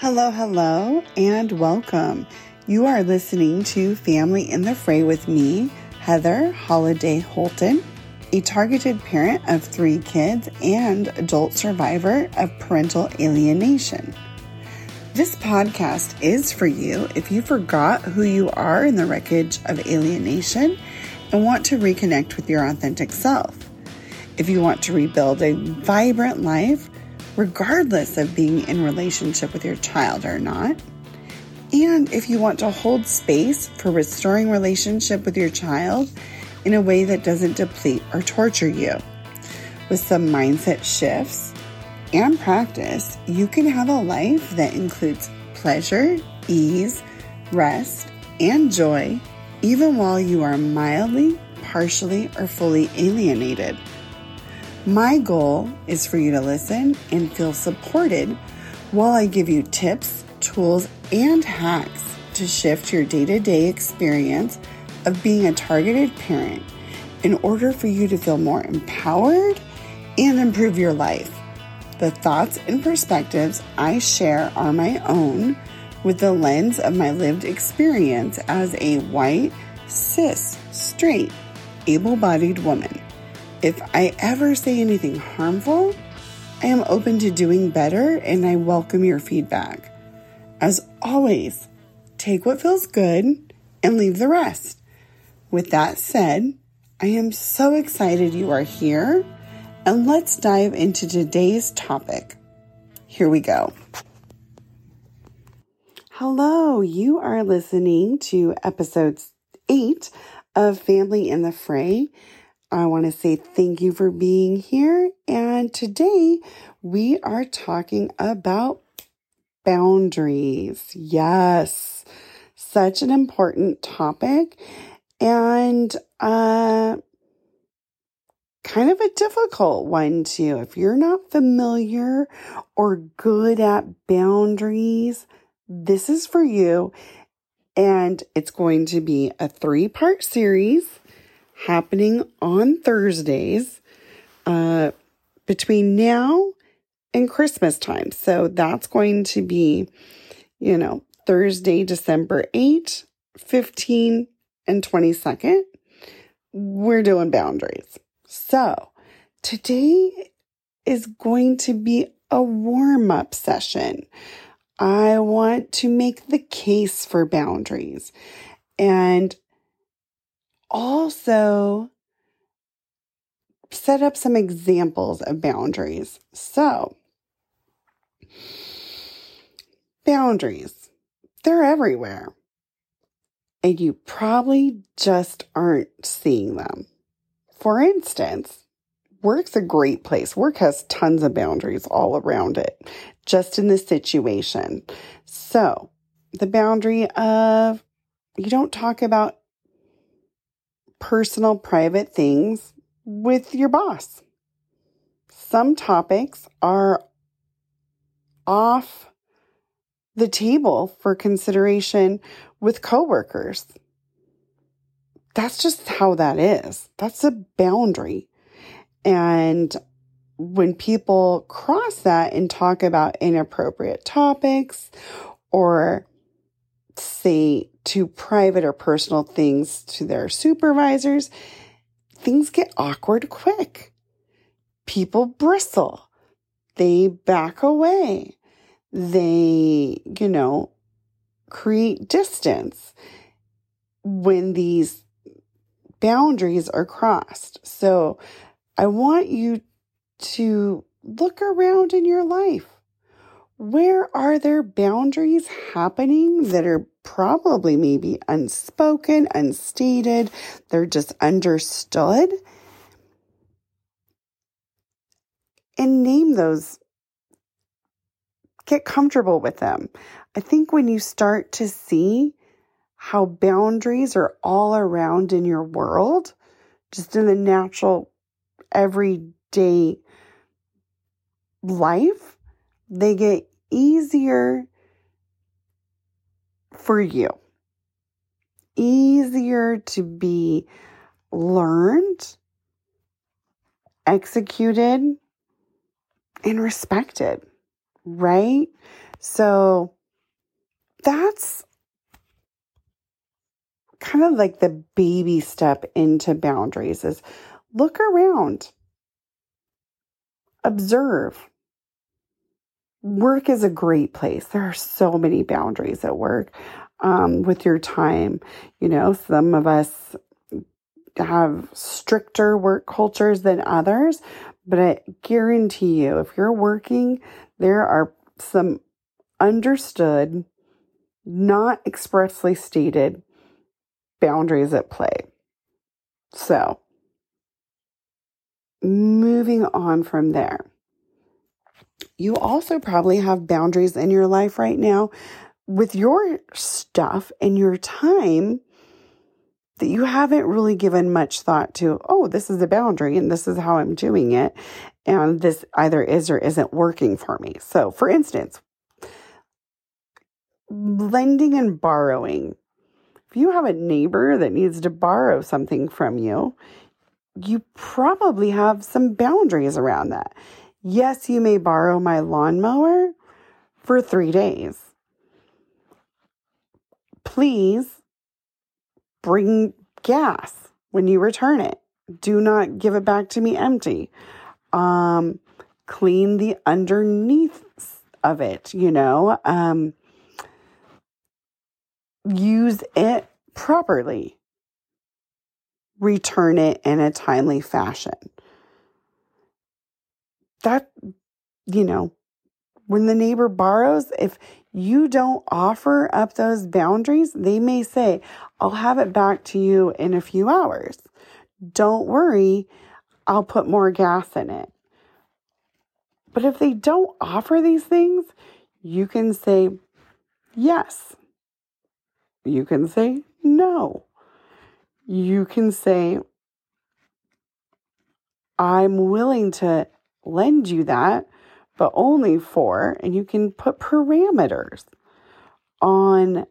Hello, hello, and welcome. You are listening to Family in the Fray with me, Heather Holiday Holton, a targeted parent of three kids and adult survivor of parental alienation. This podcast is for you if you forgot who you are in the wreckage of alienation and want to reconnect with your authentic self. If you want to rebuild a vibrant life, regardless of being in relationship with your child or not. And if you want to hold space for restoring relationship with your child in a way that doesn't deplete or torture you. With some mindset shifts and practice, you can have a life that includes pleasure, ease, rest, and joy, even while you are mildly, partially, or fully alienated. My goal is for you to listen and feel supported while I give you tips, tools, and hacks to shift your day to day experience of being a targeted parent in order for you to feel more empowered and improve your life. The thoughts and perspectives I share are my own with the lens of my lived experience as a white, cis, straight, able bodied woman. If I ever say anything harmful, I am open to doing better and I welcome your feedback. As always, take what feels good and leave the rest. With that said, I am so excited you are here and let's dive into today's topic. Here we go. Hello, you are listening to episode eight of Family in the Fray. I want to say thank you for being here. And today we are talking about boundaries. Yes, such an important topic and uh, kind of a difficult one too. If you're not familiar or good at boundaries, this is for you. And it's going to be a three part series happening on Thursdays uh, between now and Christmas time. So that's going to be, you know, Thursday, December 8, 15, and 22nd. We're doing boundaries. So today is going to be a warm up session. I want to make the case for boundaries. And also set up some examples of boundaries. So, boundaries, they're everywhere. And you probably just aren't seeing them. For instance, work's a great place. Work has tons of boundaries all around it, just in this situation. So, the boundary of you don't talk about personal, private things with your boss. Some topics are off the table for consideration with coworkers. That's just how that is. That's a boundary. And when people cross that and talk about inappropriate topics or say to private or personal things to their supervisors, things get awkward quick. People bristle. They back away. They, you know, create distance when these boundaries are crossed. So I want you to look around in your life. Where are there boundaries happening that are probably maybe unspoken, unstated, they're just understood. And name those, get comfortable with them. I think when you start to see how boundaries are all around in your world, just in the natural, everyday life, they get easier for you. Easier to be learned, executed, and respected, right? So that's kind of like the baby step into boundaries is look around. Observe. Work is a great place. There are so many boundaries at work um, with your time. You know, some of us have stricter work cultures than others, but I guarantee you, if you're working, there are some understood, not expressly stated boundaries at play. So, moving on from there. You also probably have boundaries in your life right now with your stuff and your time that you haven't really given much thought to, oh, this is a boundary and this is how I'm doing it. And this either is or isn't working for me. So, for instance, lending and borrowing. If you have a neighbor that needs to borrow something from you, you probably have some boundaries around that. Yes, you may borrow my lawnmower for three days. Please bring gas when you return it. Do not give it back to me empty. Um, clean the underneath of it, you know. Um, use it properly, return it in a timely fashion. That, you know, when the neighbor borrows, if you don't offer up those boundaries, they may say, I'll have it back to you in a few hours. Don't worry, I'll put more gas in it. But if they don't offer these things, you can say yes, you can say no. You can say, I'm willing to lend you that, but only for, and you can put parameters on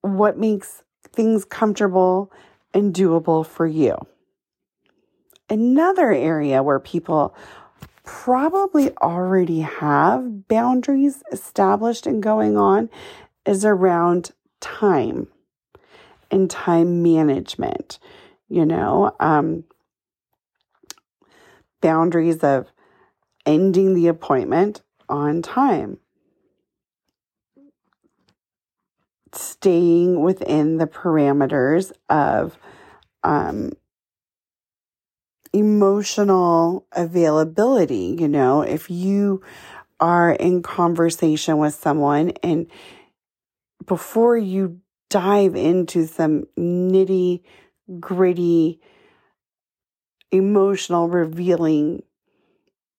what makes things comfortable and doable for you. Another area where people probably already have boundaries established and going on is around time and time management, you know, um, boundaries of ending the appointment on time, staying within the parameters of um, emotional availability. You know, if you are in conversation with someone and before you dive into some nitty gritty, emotional, revealing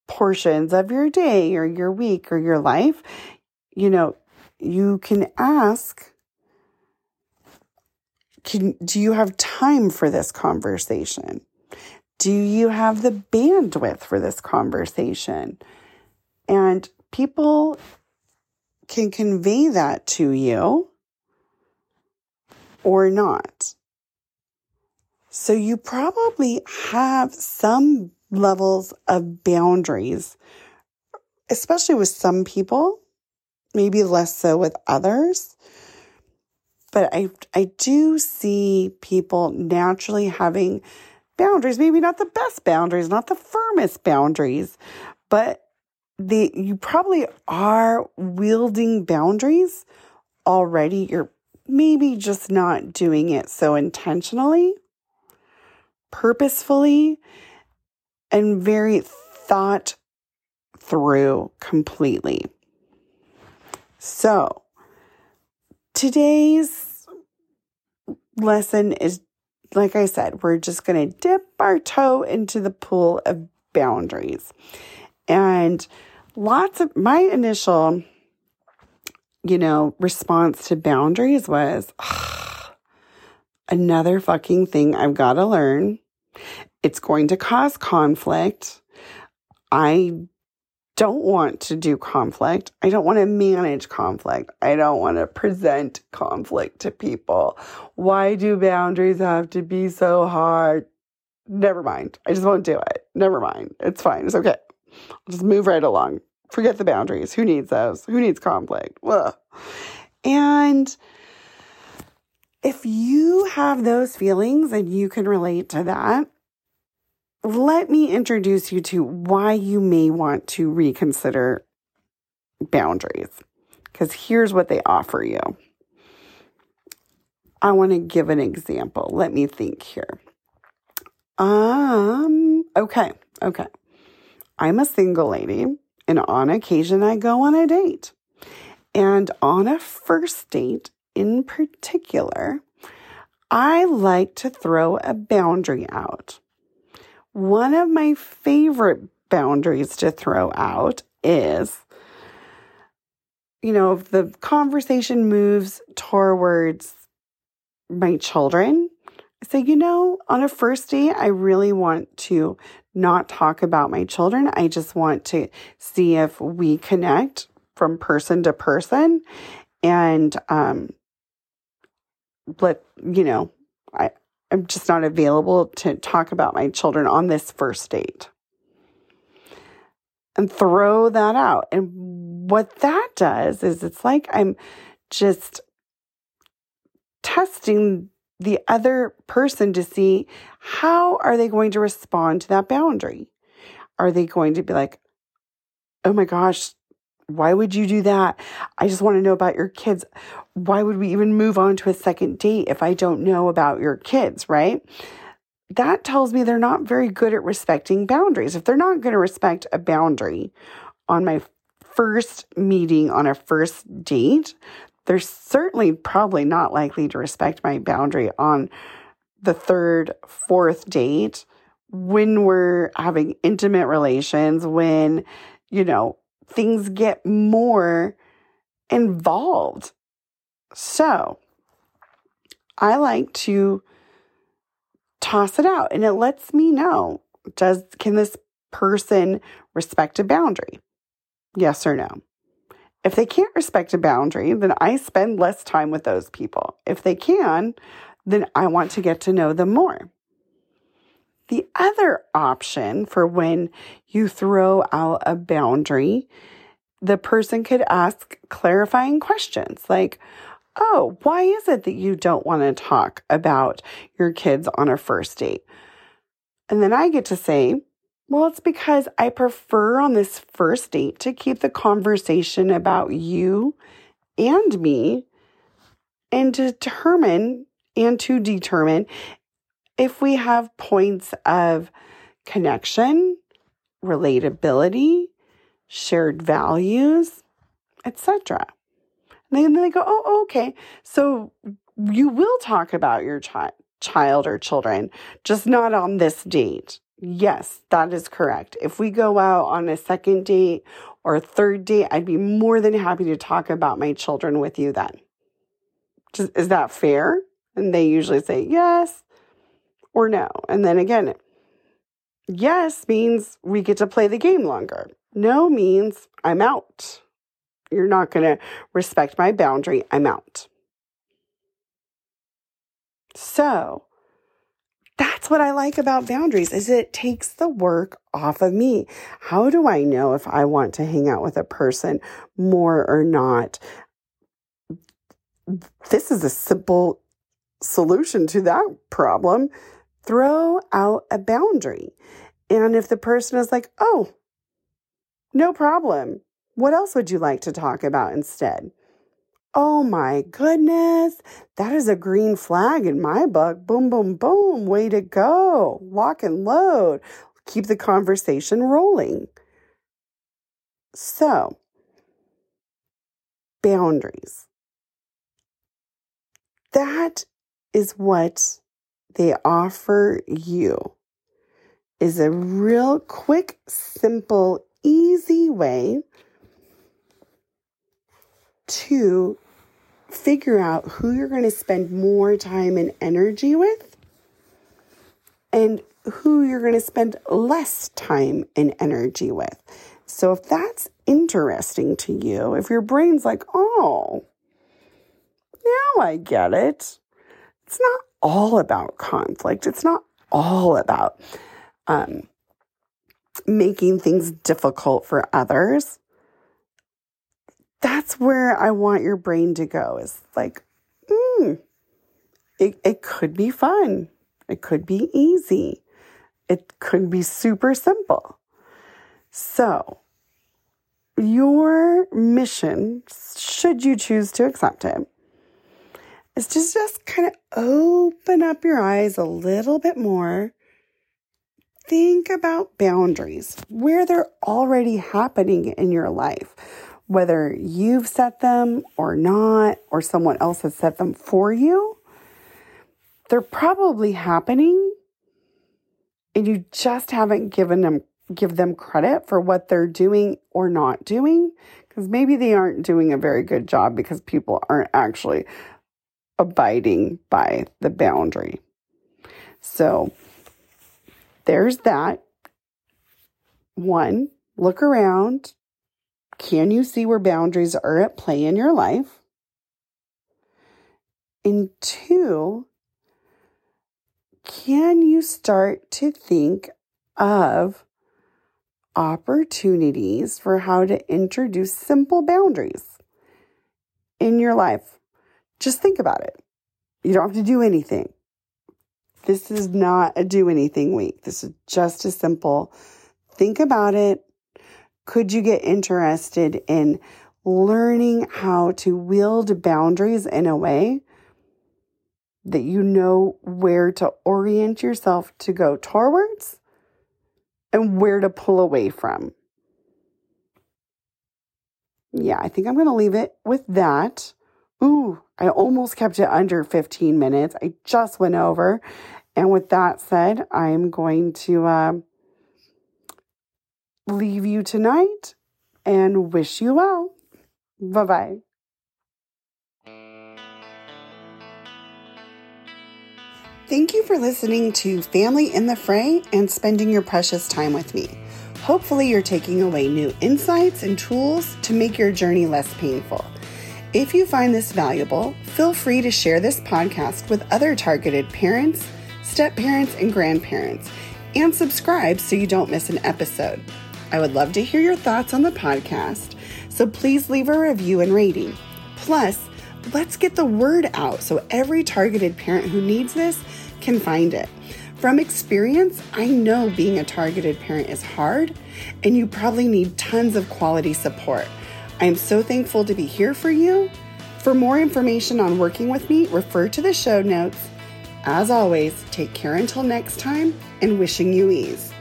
portions of your day or your week or your life, you know, you can ask, can, do you have time for this conversation? Do you have the bandwidth for this conversation? And people can convey that to you or not. So you probably have some levels of boundaries, especially with some people, maybe less so with others. But I, I do see people naturally having boundaries, maybe not the best boundaries, not the firmest boundaries, but the you probably are wielding boundaries already. You're maybe just not doing it so intentionally, purposefully, and very thought through completely. So, today's lesson is like I said, we're just going to dip our toe into the pool of boundaries. And lots of my initial, you know, response to boundaries was another fucking thing I've got to learn. It's going to cause conflict. I don't want to do conflict. I don't want to manage conflict. I don't want to present conflict to people. Why do boundaries have to be so hard? Never mind. I just won't do it. Never mind. It's fine. It's okay. I'll just move right along. Forget the boundaries. Who needs those? Who needs conflict? Ugh. And if you have those feelings and you can relate to that, let me introduce you to why you may want to reconsider boundaries. Because here's what they offer you. I want to give an example. Let me think here. Um, okay, okay. I'm a single lady, and on occasion I go on a date. And on a first date in particular, I like to throw a boundary out. One of my favorite boundaries to throw out is you know, if the conversation moves towards my children, I say, you know, on a first date, I really want to not talk about my children. I just want to see if we connect from person to person and um let you know I I'm just not available to talk about my children on this first date. And throw that out. And what that does is it's like I'm just testing the other person to see how are they going to respond to that boundary? Are they going to be like, "Oh my gosh, why would you do that? I just want to know about your kids. Why would we even move on to a second date if I don't know about your kids, right? That tells me they're not very good at respecting boundaries. If they're not going to respect a boundary on my first meeting on a first date, they're certainly probably not likely to respect my boundary on the third, fourth date when we're having intimate relations, when, you know, things get more involved. So I like to toss it out and it lets me know does can this person respect a boundary? Yes or no? If they can't respect a boundary, then I spend less time with those people. If they can, then I want to get to know them more. The other option for when you throw out a boundary, the person could ask clarifying questions like, Oh, why is it that you don't want to talk about your kids on a first date? And then I get to say, well, it's because I prefer on this first date to keep the conversation about you and me and determine and to determine if we have points of connection, relatability, shared values, etc. And then they go, oh, okay. So you will talk about your chi- child or children, just not on this date. Yes, that is correct. If we go out on a second date or third date, I'd be more than happy to talk about my children with you then. Is that fair? And they usually say yes or no. And then again, yes means we get to play the game longer. No means I'm out. You're not going to respect my boundary. I'm out. So, that's what I like about boundaries is it takes the work off of me. How do I know if I want to hang out with a person more or not? This is a simple solution to that problem throw out a boundary. And if the person is like, oh, no problem. What else would you like to talk about instead? Oh my goodness, that is a green flag in my book. Boom, boom, boom. Way to go. Lock and load. Keep the conversation rolling. So, boundaries. That is what they offer you is a real quick, simple, easy way to figure out who you're going to spend more time and energy with and who you're going to spend less time and energy with. So if that's interesting to you, if your brain's like, oh, now I get it, it's not all about conflict. It's not all about um, making things difficult for others. that's where I want your brain to go is like, hmm, it, it could be fun. It could be easy. It could be super simple. So, your mission, should you choose to accept it, is to just kind of open up your eyes a little bit more. Think about boundaries, where they're already happening in your life, whether you've set them or not, or someone else has set them for you. They're probably happening and you just haven't given them give them credit for what they're doing or not doing because maybe they aren't doing a very good job because people aren't actually abiding by the boundary. So there's that. One, look around. Can you see where boundaries are at play in your life? And two, can you start to think of opportunities for how to introduce simple boundaries in your life? Just think about it. You don't have to do anything. This is not a do anything week. This is just a simple think about it. Could you get interested in learning how to wield boundaries in a way that you know where to orient yourself to go towards and where to pull away from? Yeah, I think I'm going to leave it with that. Ooh, I almost kept it under 15 minutes. I just went over. And with that said, I'm going to uh, leave you tonight and wish you well. Bye bye. Thank you for listening to Family in the Fray and spending your precious time with me. Hopefully, you're taking away new insights and tools to make your journey less painful. If you find this valuable, feel free to share this podcast with other targeted parents, step parents, and grandparents, and subscribe so you don't miss an episode. I would love to hear your thoughts on the podcast, so please leave a review and rating. Plus, let's get the word out so every targeted parent who needs this can find it. From experience, I know being a targeted parent is hard, and you probably need tons of quality support. I am so thankful to be here for you. For more information on working with me, refer to the show notes. As always, take care until next time and wishing you ease.